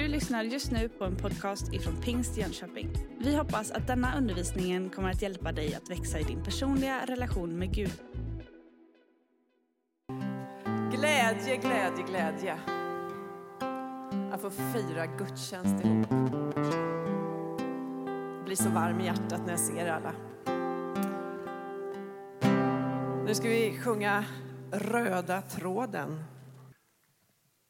Du lyssnar just nu på en podcast ifrån Pingst Jönköping. Vi hoppas att denna undervisning kommer att hjälpa dig att växa i din personliga relation med Gud. Glädje, glädje, glädje. Att få fira gudstjänst ihop. Jag blir så varm i hjärtat när jag ser alla. Nu ska vi sjunga Röda tråden.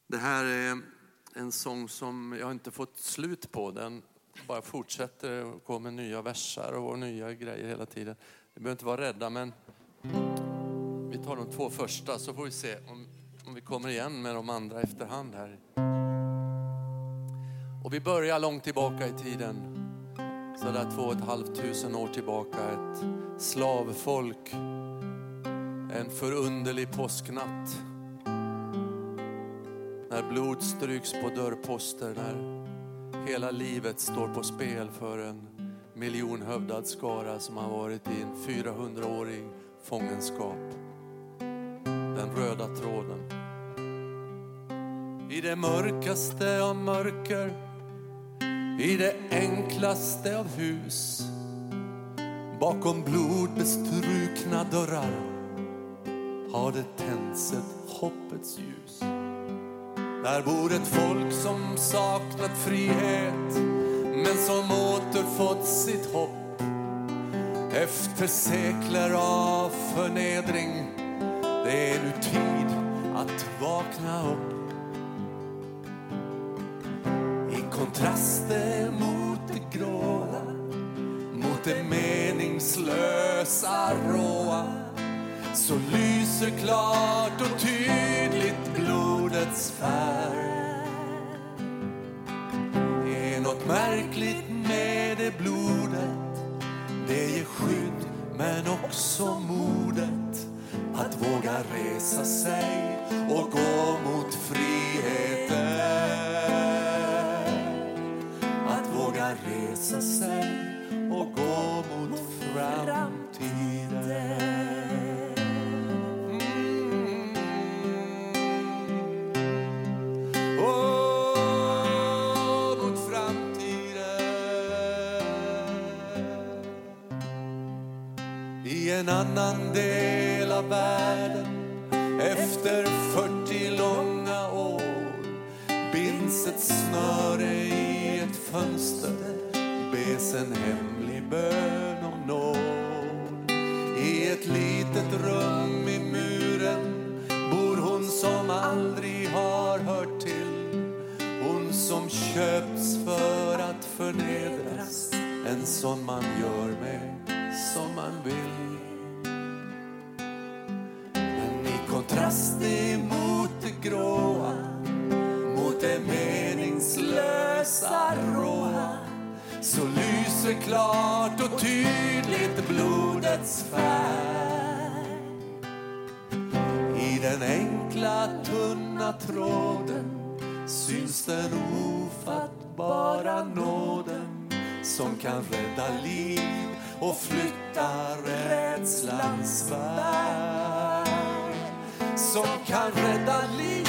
Det här är en sång som jag inte fått slut på. Den bara fortsätter och kommer nya versar och nya grejer hela tiden. Ni behöver inte vara rädda men vi tar de två första så får vi se om, om vi kommer igen med de andra efterhand här. Och vi börjar långt tillbaka i tiden. Så där två och ett halvt tusen år tillbaka. Ett slavfolk. En förunderlig påsknatt när blod stryks på dörrposter, när hela livet står på spel för en miljonhövdad skara som har varit i en 400-årig fångenskap. Den röda tråden. I det mörkaste av mörker, i det enklaste av hus, bakom blodbestrukna dörrar har det tänts ett hoppets ljus. Där bor ett folk som saknat frihet men som återfått sitt hopp efter sekler av förnedring. Det är nu tid att vakna upp. I kontraster mot det gråa, mot det meningslösa råa så lyser klart och tydligt köps för att förnedras. En sån man gör med som man vill. Men i kontrast emot det gråa, mot det meningslösa råa så lyser klart och tydligt blodets färg. Kan rädda liv och flytta rädslans värld. Som kan rädda liv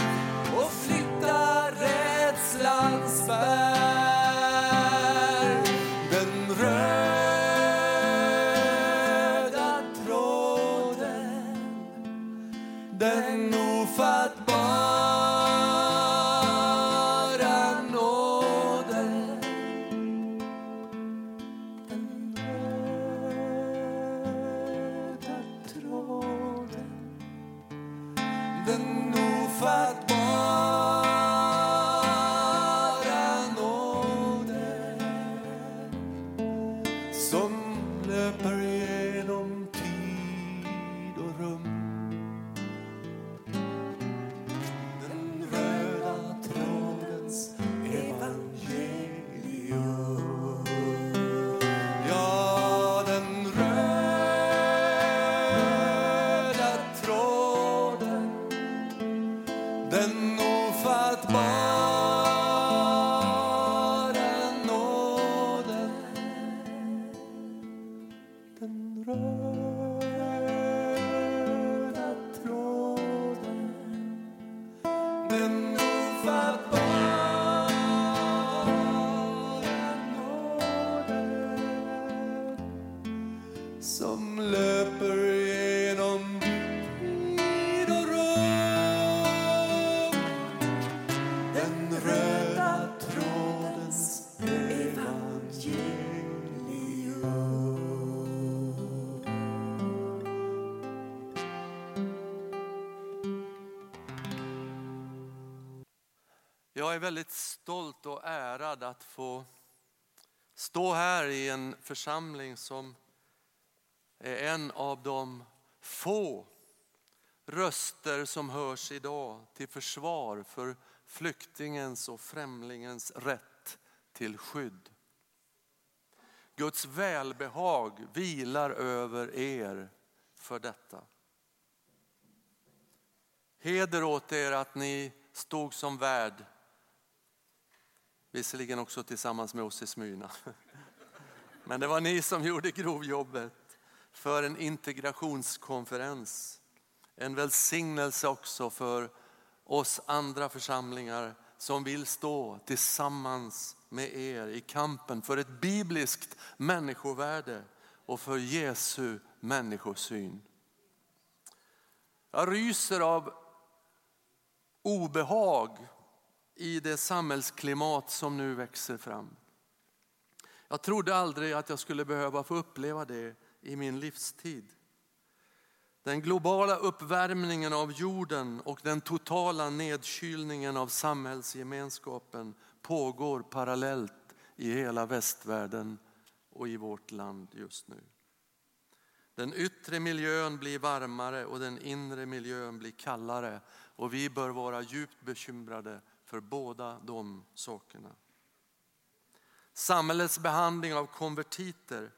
Jag är väldigt stolt och ärad att få stå här i en församling som är en av de få röster som hörs idag till försvar för flyktingens och främlingens rätt till skydd. Guds välbehag vilar över er för detta. Heder åt er att ni stod som värd, visserligen också tillsammans med oss i Smyrna. Men det var ni som gjorde grovjobbet för en integrationskonferens. En välsignelse också för oss andra församlingar som vill stå tillsammans med er i kampen för ett bibliskt människovärde och för Jesu människosyn. Jag ryser av obehag i det samhällsklimat som nu växer fram. Jag trodde aldrig att jag skulle behöva få uppleva det i min livstid. Den globala uppvärmningen av jorden och den totala nedkylningen av samhällsgemenskapen pågår parallellt i hela västvärlden och i vårt land just nu. Den yttre miljön blir varmare och den inre miljön blir kallare och vi bör vara djupt bekymrade för båda de sakerna. Samhällets behandling av konvertiter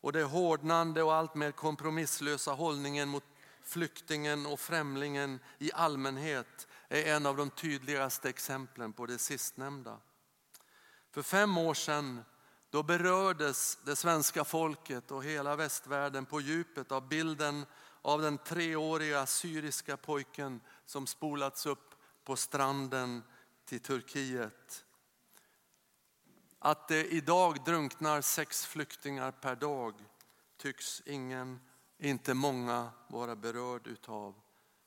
och det hårdnande och alltmer kompromisslösa hållningen mot flyktingen och främlingen i allmänhet är en av de tydligaste exemplen på det sistnämnda. För fem år sedan då berördes det svenska folket och hela västvärlden på djupet av bilden av den treåriga syriska pojken som spolats upp på stranden till Turkiet. Att det idag drunknar sex flyktingar per dag tycks ingen, inte många, vara berörd utav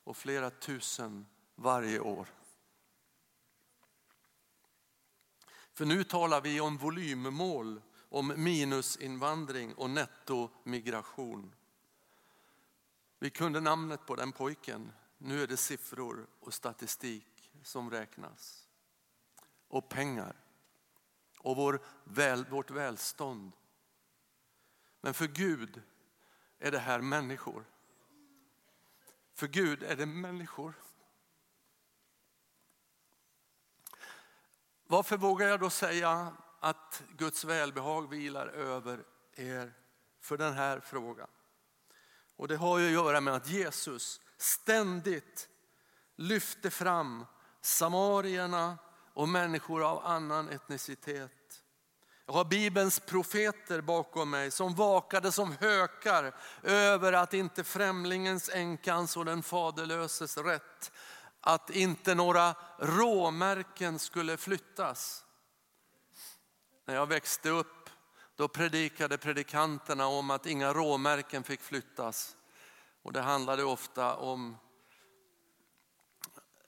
och flera tusen varje år. För nu talar vi om volymmål, om minusinvandring och nettomigration. Vi kunde namnet på den pojken. Nu är det siffror och statistik som räknas. Och pengar. Och vår väl, vårt välstånd. Men för Gud är det här människor. För Gud är det människor. Varför vågar jag då säga att Guds välbehag vilar över er för den här frågan? Och det har ju att göra med att Jesus ständigt lyfte fram samarierna och människor av annan etnicitet. Jag har Bibelns profeter bakom mig som vakade som hökar över att inte främlingens, änkans och den faderlöses rätt att inte några råmärken skulle flyttas. När jag växte upp då predikade predikanterna om att inga råmärken fick flyttas. Och det handlade ofta om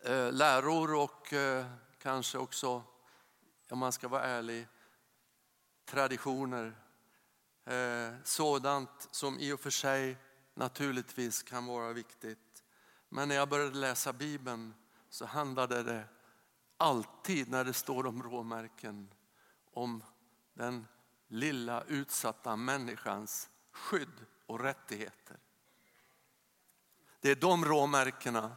eh, läror och eh, kanske också, om man ska vara ärlig, traditioner. Eh, sådant som i och för sig naturligtvis kan vara viktigt. Men när jag började läsa Bibeln så handlade det alltid när det står om råmärken om den lilla utsatta människans skydd och rättigheter. Det är de råmärkena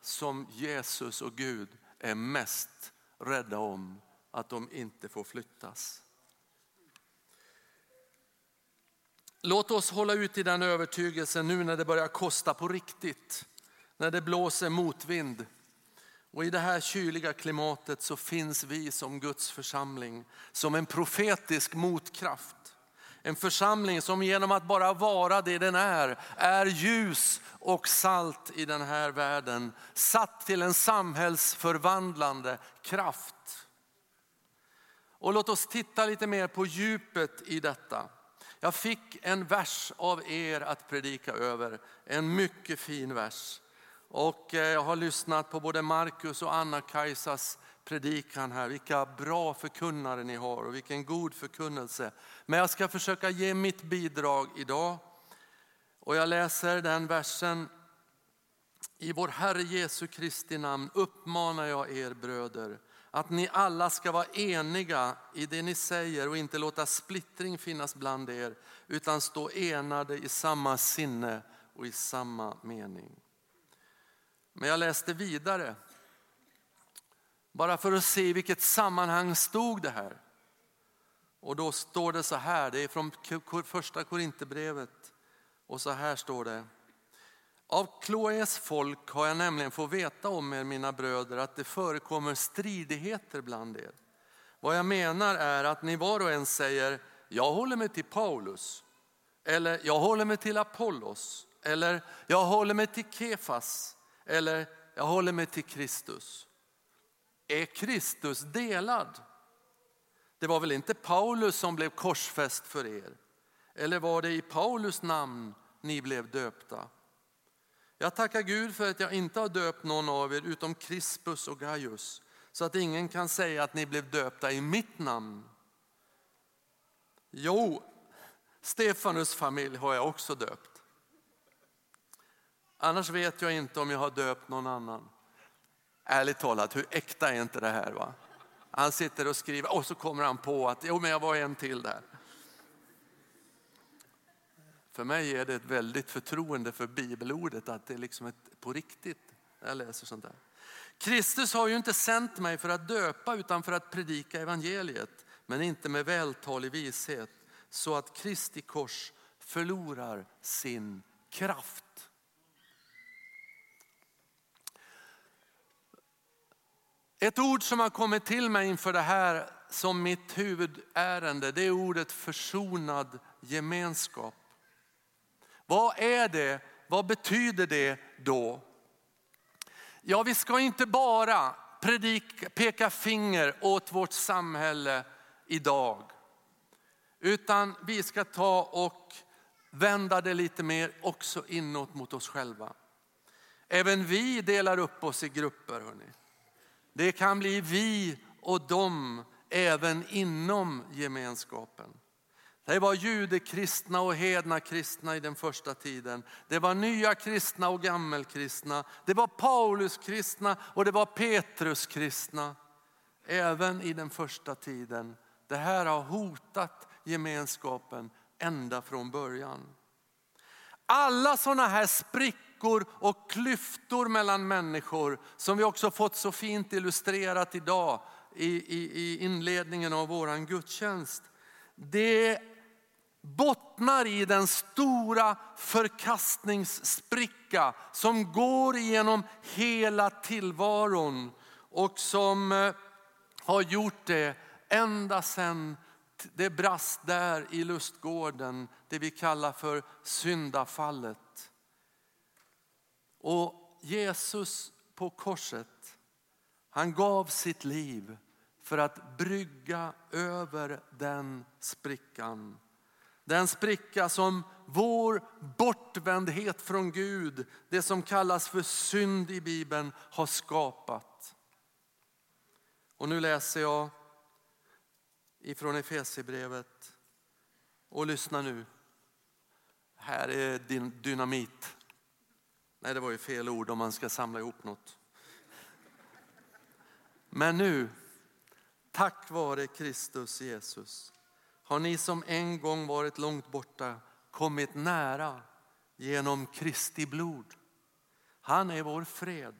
som Jesus och Gud är mest rädda om att de inte får flyttas. Låt oss hålla ut i den övertygelsen nu när det börjar kosta på riktigt när det blåser motvind. Och i det här kyliga klimatet så finns vi som Guds församling som en profetisk motkraft. En församling som genom att bara vara det den är, är ljus och salt i den här världen. Satt till en samhällsförvandlande kraft. Och låt oss titta lite mer på djupet i detta. Jag fick en vers av er att predika över, en mycket fin vers. Och eh, jag har lyssnat på både Markus och Anna-Kajsas predikan här. Vilka bra förkunnare ni har och vilken god förkunnelse. Men jag ska försöka ge mitt bidrag idag. Och jag läser den versen I vår Herre Jesu Kristi namn uppmanar jag er bröder att ni alla ska vara eniga i det ni säger och inte låta splittring finnas bland er utan stå enade i samma sinne och i samma mening. Men jag läste vidare bara för att se i vilket sammanhang stod det här. Och då står det så här, det är från första Korinthierbrevet och så här står det. Av Kloes folk har jag nämligen fått veta om er mina bröder att det förekommer stridigheter bland er. Vad jag menar är att ni var och en säger, jag håller mig till Paulus. Eller jag håller mig till Apollos. Eller jag håller mig till Kefas. Eller jag håller mig till Kristus. Är Kristus delad? Det var väl inte Paulus som blev korsfäst för er? Eller var det i Paulus namn ni blev döpta? Jag tackar Gud för att jag inte har döpt någon av er utom Crispus och Gaius, så att ingen kan säga att ni blev döpta i mitt namn. Jo, Stefanus familj har jag också döpt. Annars vet jag inte om jag har döpt någon annan. Ärligt talat, hur äkta är inte det här? va? Han sitter och skriver och så kommer han på att jo, men jag var en till där. För mig är det ett väldigt förtroende för bibelordet att det är liksom ett, på riktigt när jag läser sånt där. Kristus har ju inte sänt mig för att döpa utan för att predika evangeliet, men inte med vältalig vishet så att Kristi kors förlorar sin kraft. Ett ord som har kommit till mig inför det här som mitt huvudärende, det är ordet försonad gemenskap. Vad är det? Vad betyder det då? Ja, vi ska inte bara predika, peka finger åt vårt samhälle idag. Utan vi ska ta och vända det lite mer också inåt mot oss själva. Även vi delar upp oss i grupper. Hörrni. Det kan bli vi och dem även inom gemenskapen. Det var judekristna och hedna kristna i den första tiden. Det var nya kristna och gammelkristna. Det var Pauluskristna och det var Petruskristna. Även i den första tiden. Det här har hotat gemenskapen ända från början. Alla sådana här sprickor och klyftor mellan människor som vi också fått så fint illustrerat idag i, i, i inledningen av våran gudstjänst. Det bottnar i den stora förkastningsspricka som går igenom hela tillvaron och som eh, har gjort det ända sedan det brast där i lustgården, det vi kallar för syndafallet. Och Jesus på korset, han gav sitt liv för att brygga över den sprickan. Den spricka som vår bortvändhet från Gud, det som kallas för synd i Bibeln, har skapat. Och nu läser jag ifrån Efesierbrevet. Och lyssna nu. Här är din dynamit. Nej, det var ju fel ord om man ska samla ihop något. Men nu, tack vare Kristus Jesus, har ni som en gång varit långt borta kommit nära genom Kristi blod. Han är vår fred.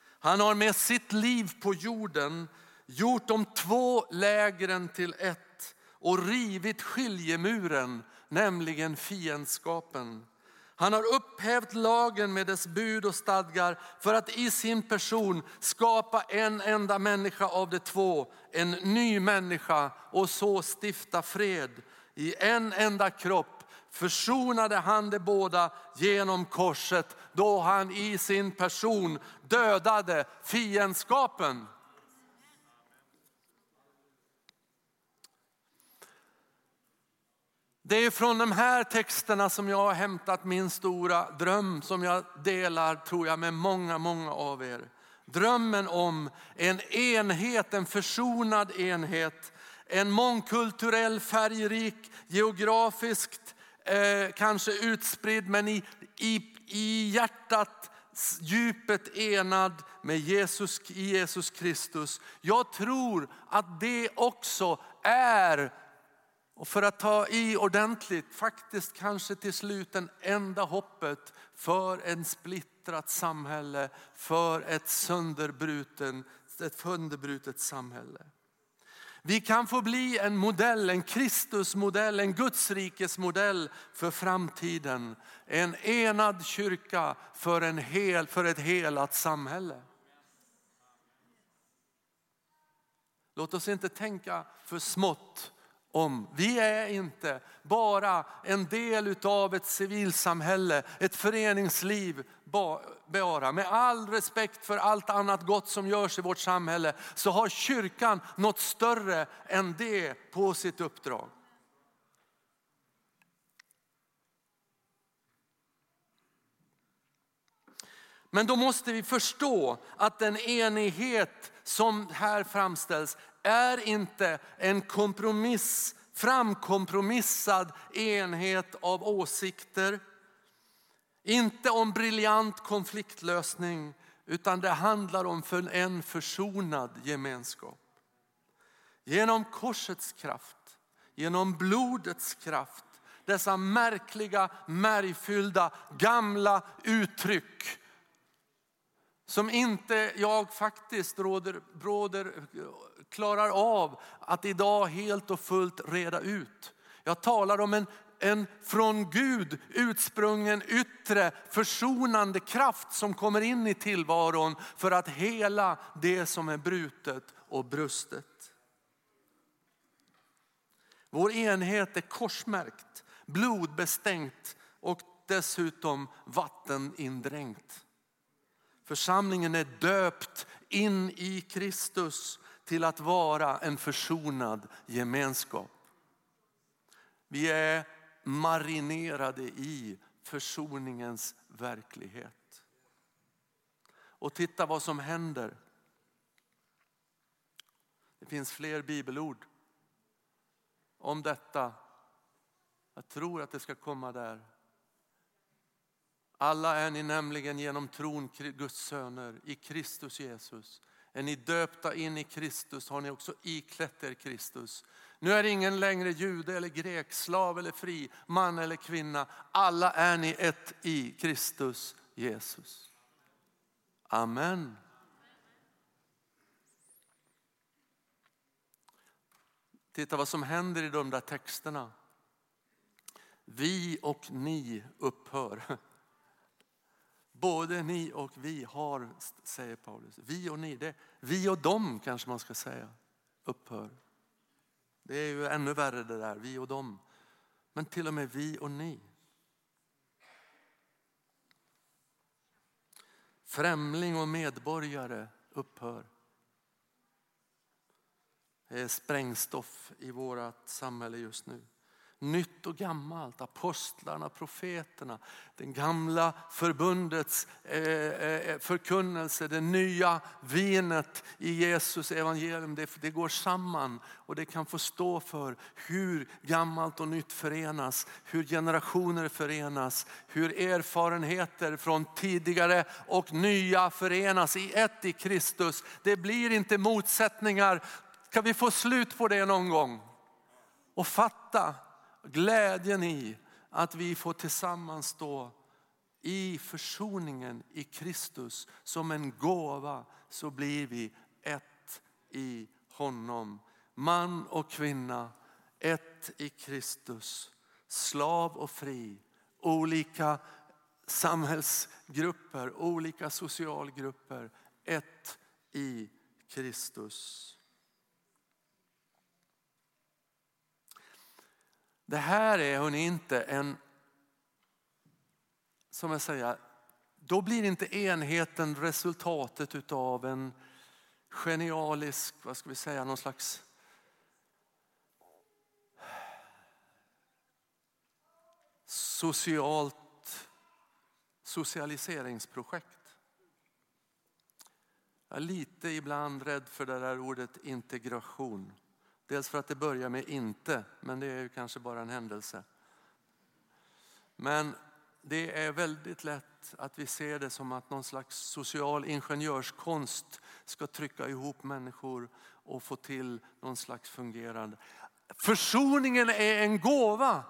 Han har med sitt liv på jorden gjort de två lägren till ett och rivit skiljemuren, nämligen fiendskapen. Han har upphävt lagen med dess bud och stadgar för att i sin person skapa en enda människa av de två, en ny människa och så stifta fred. I en enda kropp försonade han de båda genom korset då han i sin person dödade fiendskapen. Det är från de här texterna som jag har hämtat min stora dröm som jag delar tror jag med många, många av er. Drömmen om en enhet, en försonad enhet, en mångkulturell, färgrik, geografiskt eh, kanske utspridd men i, i, i hjärtat djupet enad med Jesus, i Jesus Kristus. Jag tror att det också är, och för att ta i ordentligt, faktiskt kanske till slut den enda hoppet för en splittrat samhälle, för ett sönderbruten, ett sönderbrutet samhälle. Vi kan få bli en modell, en Kristusmodell, en Gudsrikesmodell för framtiden. En enad kyrka för, en hel, för ett helat samhälle. Låt oss inte tänka för smått om. Vi är inte bara en del av ett civilsamhälle, ett föreningsliv bara. Med all respekt för allt annat gott som görs i vårt samhälle så har kyrkan något större än det på sitt uppdrag. Men då måste vi förstå att den enighet som här framställs är inte en kompromiss, framkompromissad enhet av åsikter. Inte om briljant konfliktlösning utan det handlar om för en försonad gemenskap. Genom korsets kraft, genom blodets kraft, dessa märkliga, märgfyllda, gamla uttryck som inte jag faktiskt råder, råder, klarar av att idag helt och fullt reda ut. Jag talar om en, en från Gud utsprungen yttre försonande kraft som kommer in i tillvaron för att hela det som är brutet och brustet. Vår enhet är korsmärkt, blodbestänkt och dessutom vattenindränkt. Församlingen är döpt in i Kristus till att vara en försonad gemenskap. Vi är marinerade i försoningens verklighet. Och titta vad som händer. Det finns fler bibelord om detta. Jag tror att det ska komma där. Alla är ni nämligen genom tron Guds söner i Kristus Jesus. Är ni döpta in i Kristus har ni också iklätt er Kristus. Nu är ingen längre jude eller grek, slav eller fri, man eller kvinna. Alla är ni ett i Kristus Jesus. Amen. Titta vad som händer i de där texterna. Vi och ni upphör. Både ni och vi har, säger Paulus. Vi och ni, det, vi och dem kanske man ska säga, upphör. Det är ju ännu värre det där, vi och dem. Men till och med vi och ni. Främling och medborgare upphör. Det är sprängstoff i vårt samhälle just nu. Nytt och gammalt, apostlarna, profeterna, den gamla förbundets eh, eh, eh, förkunnelse, det nya vinet i Jesus evangelium. Det, det går samman och det kan få stå för hur gammalt och nytt förenas, hur generationer förenas, hur erfarenheter från tidigare och nya förenas i ett i Kristus. Det blir inte motsättningar. Kan vi få slut på det någon gång? Och fatta glädjen i att vi får tillsammans stå i försoningen i Kristus. Som en gåva så blir vi ett i honom. Man och kvinna, ett i Kristus. Slav och fri, olika samhällsgrupper, olika socialgrupper. Ett i Kristus. Det här är hörni inte en, som jag säger, då blir inte enheten resultatet av en genialisk, vad ska vi säga, någon slags socialt socialiseringsprojekt. Jag är lite ibland rädd för det där ordet integration. Dels för att det börjar med inte, men det är ju kanske bara en händelse. Men det är väldigt lätt att vi ser det som att någon slags social ingenjörskonst ska trycka ihop människor och få till någon slags fungerande. Försoningen är en gåva.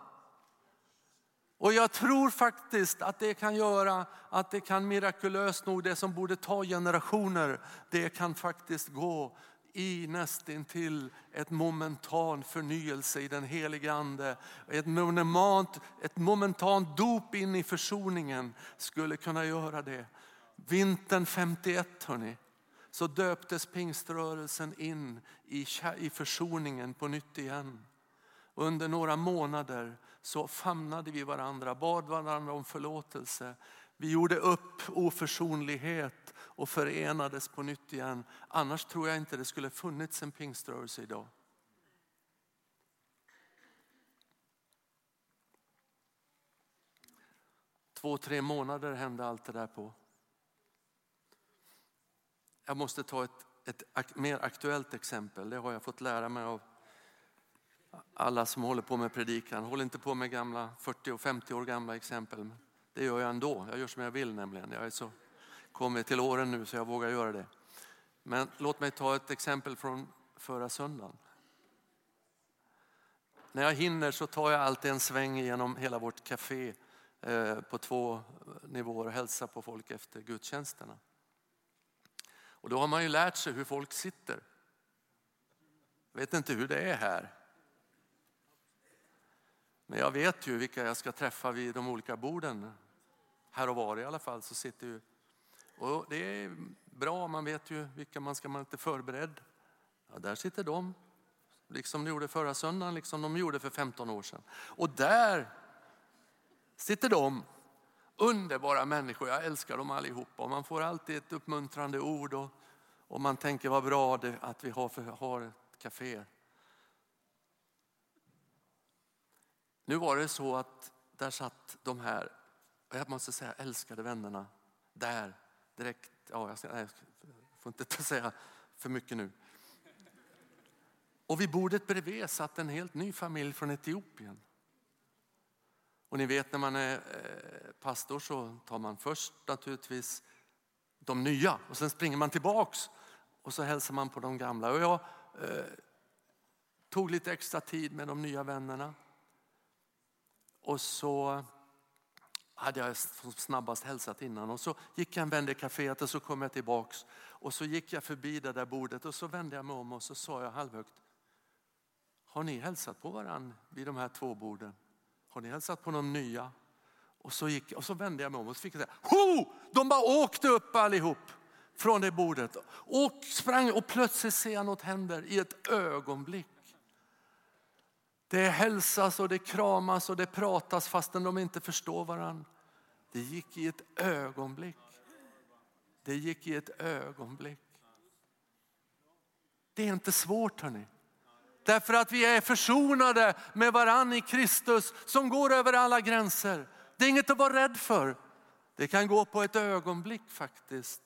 Och jag tror faktiskt att det kan göra att det kan mirakulöst nog, det som borde ta generationer, det kan faktiskt gå i nästintill ett momentan förnyelse i den helige ande. Ett momentant, ett momentant dop in i försoningen skulle kunna göra det. Vintern 51 hörni, så döptes pingströrelsen in i, i försoningen på nytt igen. Under några månader så famnade vi varandra, bad varandra om förlåtelse. Vi gjorde upp oförsonlighet och förenades på nytt igen. Annars tror jag inte det skulle funnits en pingströrelse idag. Två, tre månader hände allt det där på. Jag måste ta ett, ett mer aktuellt exempel. Det har jag fått lära mig av alla som håller på med predikan. Håll inte på med gamla 40 och 50 år gamla exempel. Det gör jag ändå. Jag gör som jag vill nämligen. Jag är så kommit till åren nu så jag vågar göra det. Men låt mig ta ett exempel från förra söndagen. När jag hinner så tar jag alltid en sväng genom hela vårt café eh, på två nivåer och hälsar på folk efter gudstjänsterna. Och då har man ju lärt sig hur folk sitter. Jag vet inte hur det är här. Men jag vet ju vilka jag ska träffa vid de olika borden. Här och var i alla fall så sitter ju... Och det är bra, man vet ju vilka man ska vara lite förberedd. Ja, där sitter de, liksom de gjorde förra söndagen, liksom de gjorde för 15 år sedan. Och där sitter de, underbara människor, jag älskar dem allihopa. Och man får alltid ett uppmuntrande ord och, och man tänker vad bra det att vi har, för, har ett café Nu var det så att där satt de här, jag måste säga älskade vännerna, där direkt, ja jag, ska, nej, jag får inte säga för mycket nu. Och vid bordet bredvid satt en helt ny familj från Etiopien. Och ni vet när man är eh, pastor så tar man först naturligtvis de nya och sen springer man tillbaks och så hälsar man på de gamla. Och jag eh, tog lite extra tid med de nya vännerna. Och så hade jag snabbast hälsat innan och så gick jag en vända i kaféet och så kom jag tillbaks och så gick jag förbi det där bordet och så vände jag mig om och så sa jag halvhögt. Har ni hälsat på varann vid de här två borden? Har ni hälsat på de nya? Och så, gick, och så vände jag mig om och så fick jag säga, Ho! De bara åkte upp allihop från det bordet och sprang och plötsligt ser jag något händer i ett ögonblick. Det hälsas och det kramas och det pratas fastän de inte förstår varandra. Det gick i ett ögonblick. Det gick i ett ögonblick. Det är inte svårt hörni. Därför att vi är försonade med varann i Kristus som går över alla gränser. Det är inget att vara rädd för. Det kan gå på ett ögonblick faktiskt.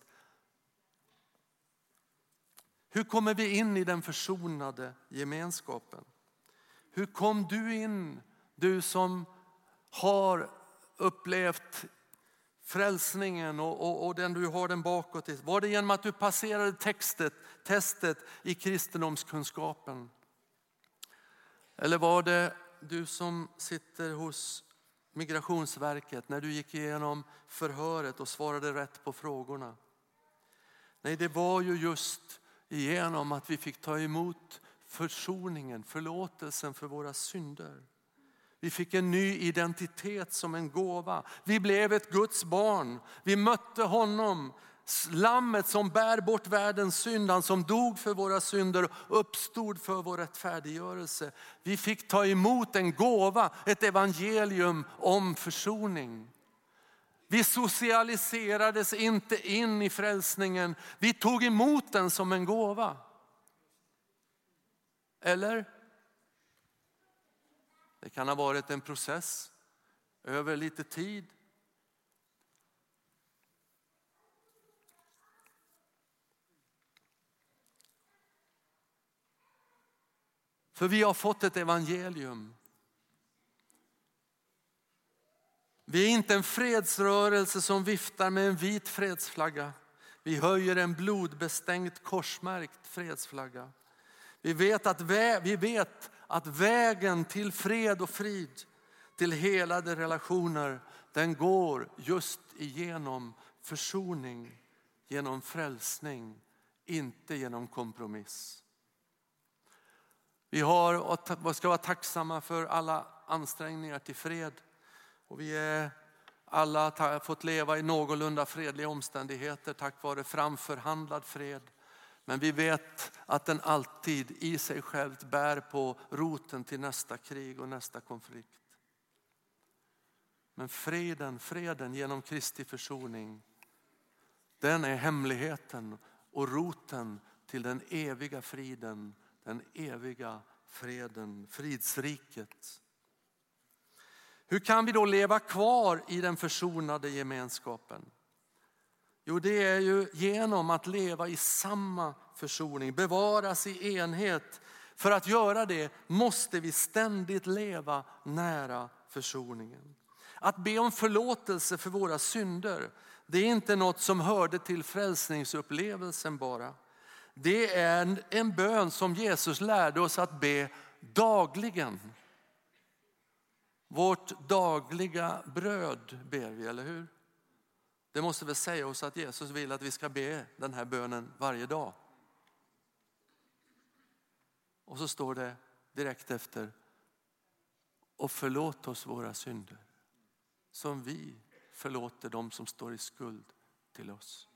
Hur kommer vi in i den försonade gemenskapen? Hur kom du in, du som har upplevt frälsningen och, och, och den du har den bakåt? i? Var det genom att du passerade textet, testet i kristendomskunskapen? Eller var det du som sitter hos Migrationsverket när du gick igenom förhöret och svarade rätt på frågorna? Nej, det var ju just igenom att vi fick ta emot försoningen, förlåtelsen för våra synder. Vi fick en ny identitet som en gåva. Vi blev ett Guds barn. Vi mötte honom, lammet som bär bort världens synd, han som dog för våra synder och uppstod för vår rättfärdiggörelse. Vi fick ta emot en gåva, ett evangelium om försoning. Vi socialiserades inte in i frälsningen, vi tog emot den som en gåva. Eller? Det kan ha varit en process över lite tid. För vi har fått ett evangelium. Vi är inte en fredsrörelse som viftar med en vit fredsflagga. Vi höjer en blodbestänkt korsmärkt fredsflagga. Vi vet, att vä vi vet att vägen till fred och frid, till helade relationer, den går just igenom försoning, genom frälsning, inte genom kompromiss. Vi har och ska vara tacksamma för alla ansträngningar till fred. Och vi är alla fått leva i någorlunda fredliga omständigheter tack vare framförhandlad fred. Men vi vet att den alltid i sig själv bär på roten till nästa krig och nästa konflikt. Men freden, freden genom Kristi försoning, den är hemligheten och roten till den eviga friden, den eviga freden, fridsriket. Hur kan vi då leva kvar i den försonade gemenskapen? Jo, det är ju genom att leva i samma försoning, bevaras i enhet. För att göra det måste vi ständigt leva nära försoningen. Att be om förlåtelse för våra synder, det är inte något som hörde till frälsningsupplevelsen bara. Det är en bön som Jesus lärde oss att be dagligen. Vårt dagliga bröd ber vi, eller hur? Det måste väl säga oss att Jesus vill att vi ska be den här bönen varje dag. Och så står det direkt efter, och förlåt oss våra synder som vi förlåter dem som står i skuld till oss.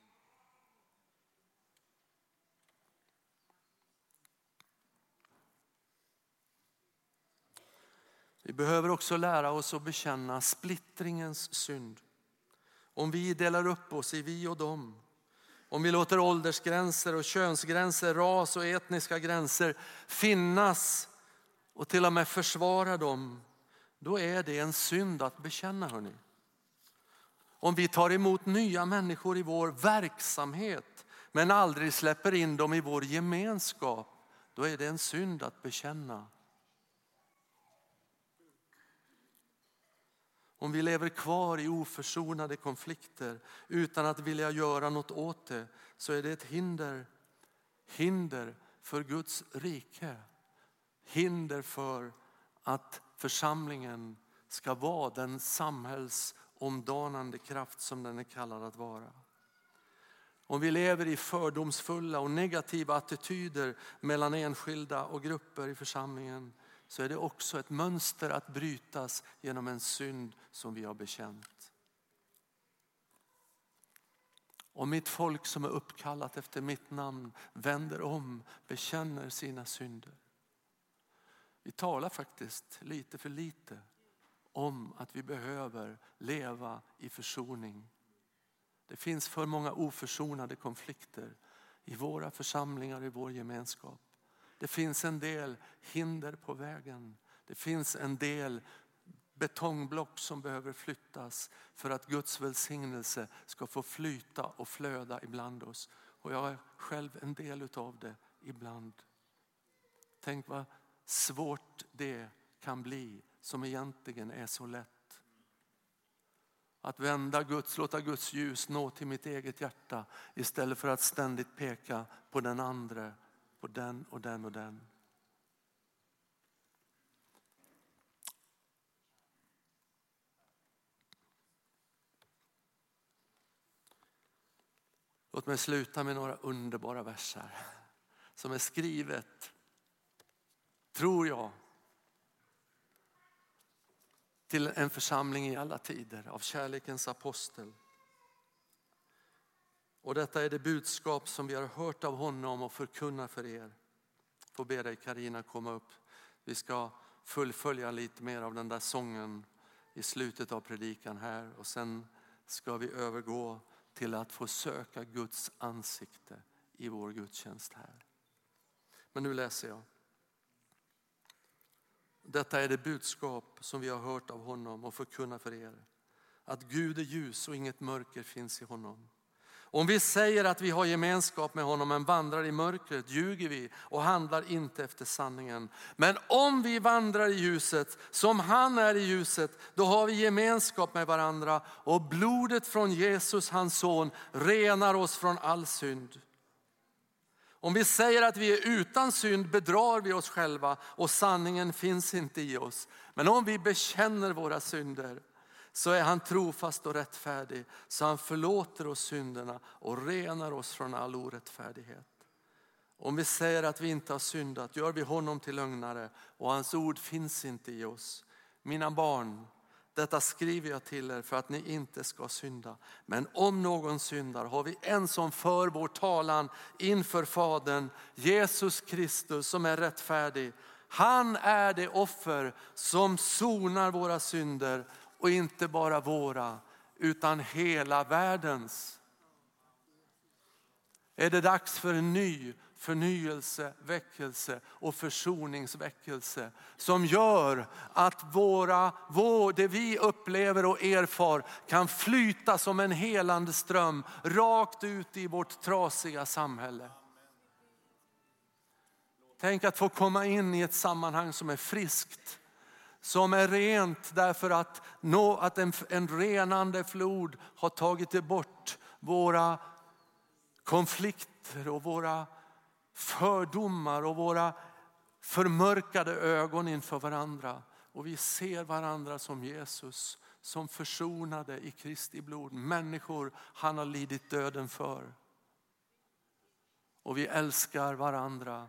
Vi behöver också lära oss att bekänna splittringens synd. Om vi delar upp oss i vi och dem, om vi låter åldersgränser och könsgränser, ras och etniska gränser finnas och till och med försvara dem, då är det en synd att bekänna. Hörni. Om vi tar emot nya människor i vår verksamhet men aldrig släpper in dem i vår gemenskap, då är det en synd att bekänna. Om vi lever kvar i oförsonade konflikter utan att vilja göra något åt det så är det ett hinder. Hinder för Guds rike. Hinder för att församlingen ska vara den samhällsomdanande kraft som den är kallad att vara. Om vi lever i fördomsfulla och negativa attityder mellan enskilda och grupper i församlingen så är det också ett mönster att brytas genom en synd som vi har bekänt. Om mitt folk som är uppkallat efter mitt namn vänder om, bekänner sina synder. Vi talar faktiskt lite för lite om att vi behöver leva i försoning. Det finns för många oförsonade konflikter i våra församlingar, i vår gemenskap. Det finns en del hinder på vägen. Det finns en del betongblock som behöver flyttas för att Guds välsignelse ska få flyta och flöda ibland oss. Och jag är själv en del av det ibland. Tänk vad svårt det kan bli som egentligen är så lätt. Att vända Guds, låta Guds ljus nå till mitt eget hjärta istället för att ständigt peka på den andra på den och den och den. Låt mig sluta med några underbara verser som är skrivet, tror jag, till en församling i alla tider av kärlekens apostel. Och detta är det budskap som vi har hört av honom och förkunnar för er. Får be dig Karina komma upp. Vi ska fullfölja lite mer av den där sången i slutet av predikan här och sen ska vi övergå till att få söka Guds ansikte i vår gudstjänst här. Men nu läser jag. Detta är det budskap som vi har hört av honom och förkunnar för er. Att Gud är ljus och inget mörker finns i honom. Om vi säger att vi har gemenskap med honom men vandrar i mörkret ljuger vi och handlar inte efter sanningen. Men om vi vandrar i ljuset som han är i ljuset, då har vi gemenskap med varandra och blodet från Jesus, hans son, renar oss från all synd. Om vi säger att vi är utan synd bedrar vi oss själva och sanningen finns inte i oss. Men om vi bekänner våra synder så är han trofast och rättfärdig så han förlåter oss synderna och renar oss från all orättfärdighet. Om vi säger att vi inte har syndat gör vi honom till lögnare och hans ord finns inte i oss. Mina barn, detta skriver jag till er för att ni inte ska synda. Men om någon syndar har vi en som för vår talan inför Fadern, Jesus Kristus som är rättfärdig. Han är det offer som sonar våra synder och inte bara våra utan hela världens. Är det dags för en ny förnyelse, väckelse och försoningsväckelse som gör att våra, vår, det vi upplever och erfar kan flyta som en helande ström rakt ut i vårt trasiga samhälle. Tänk att få komma in i ett sammanhang som är friskt, som är rent därför att, nå, att en, en renande flod har tagit bort våra konflikter och våra fördomar och våra förmörkade ögon inför varandra. Och vi ser varandra som Jesus som försonade i Kristi blod. Människor han har lidit döden för. Och vi älskar varandra.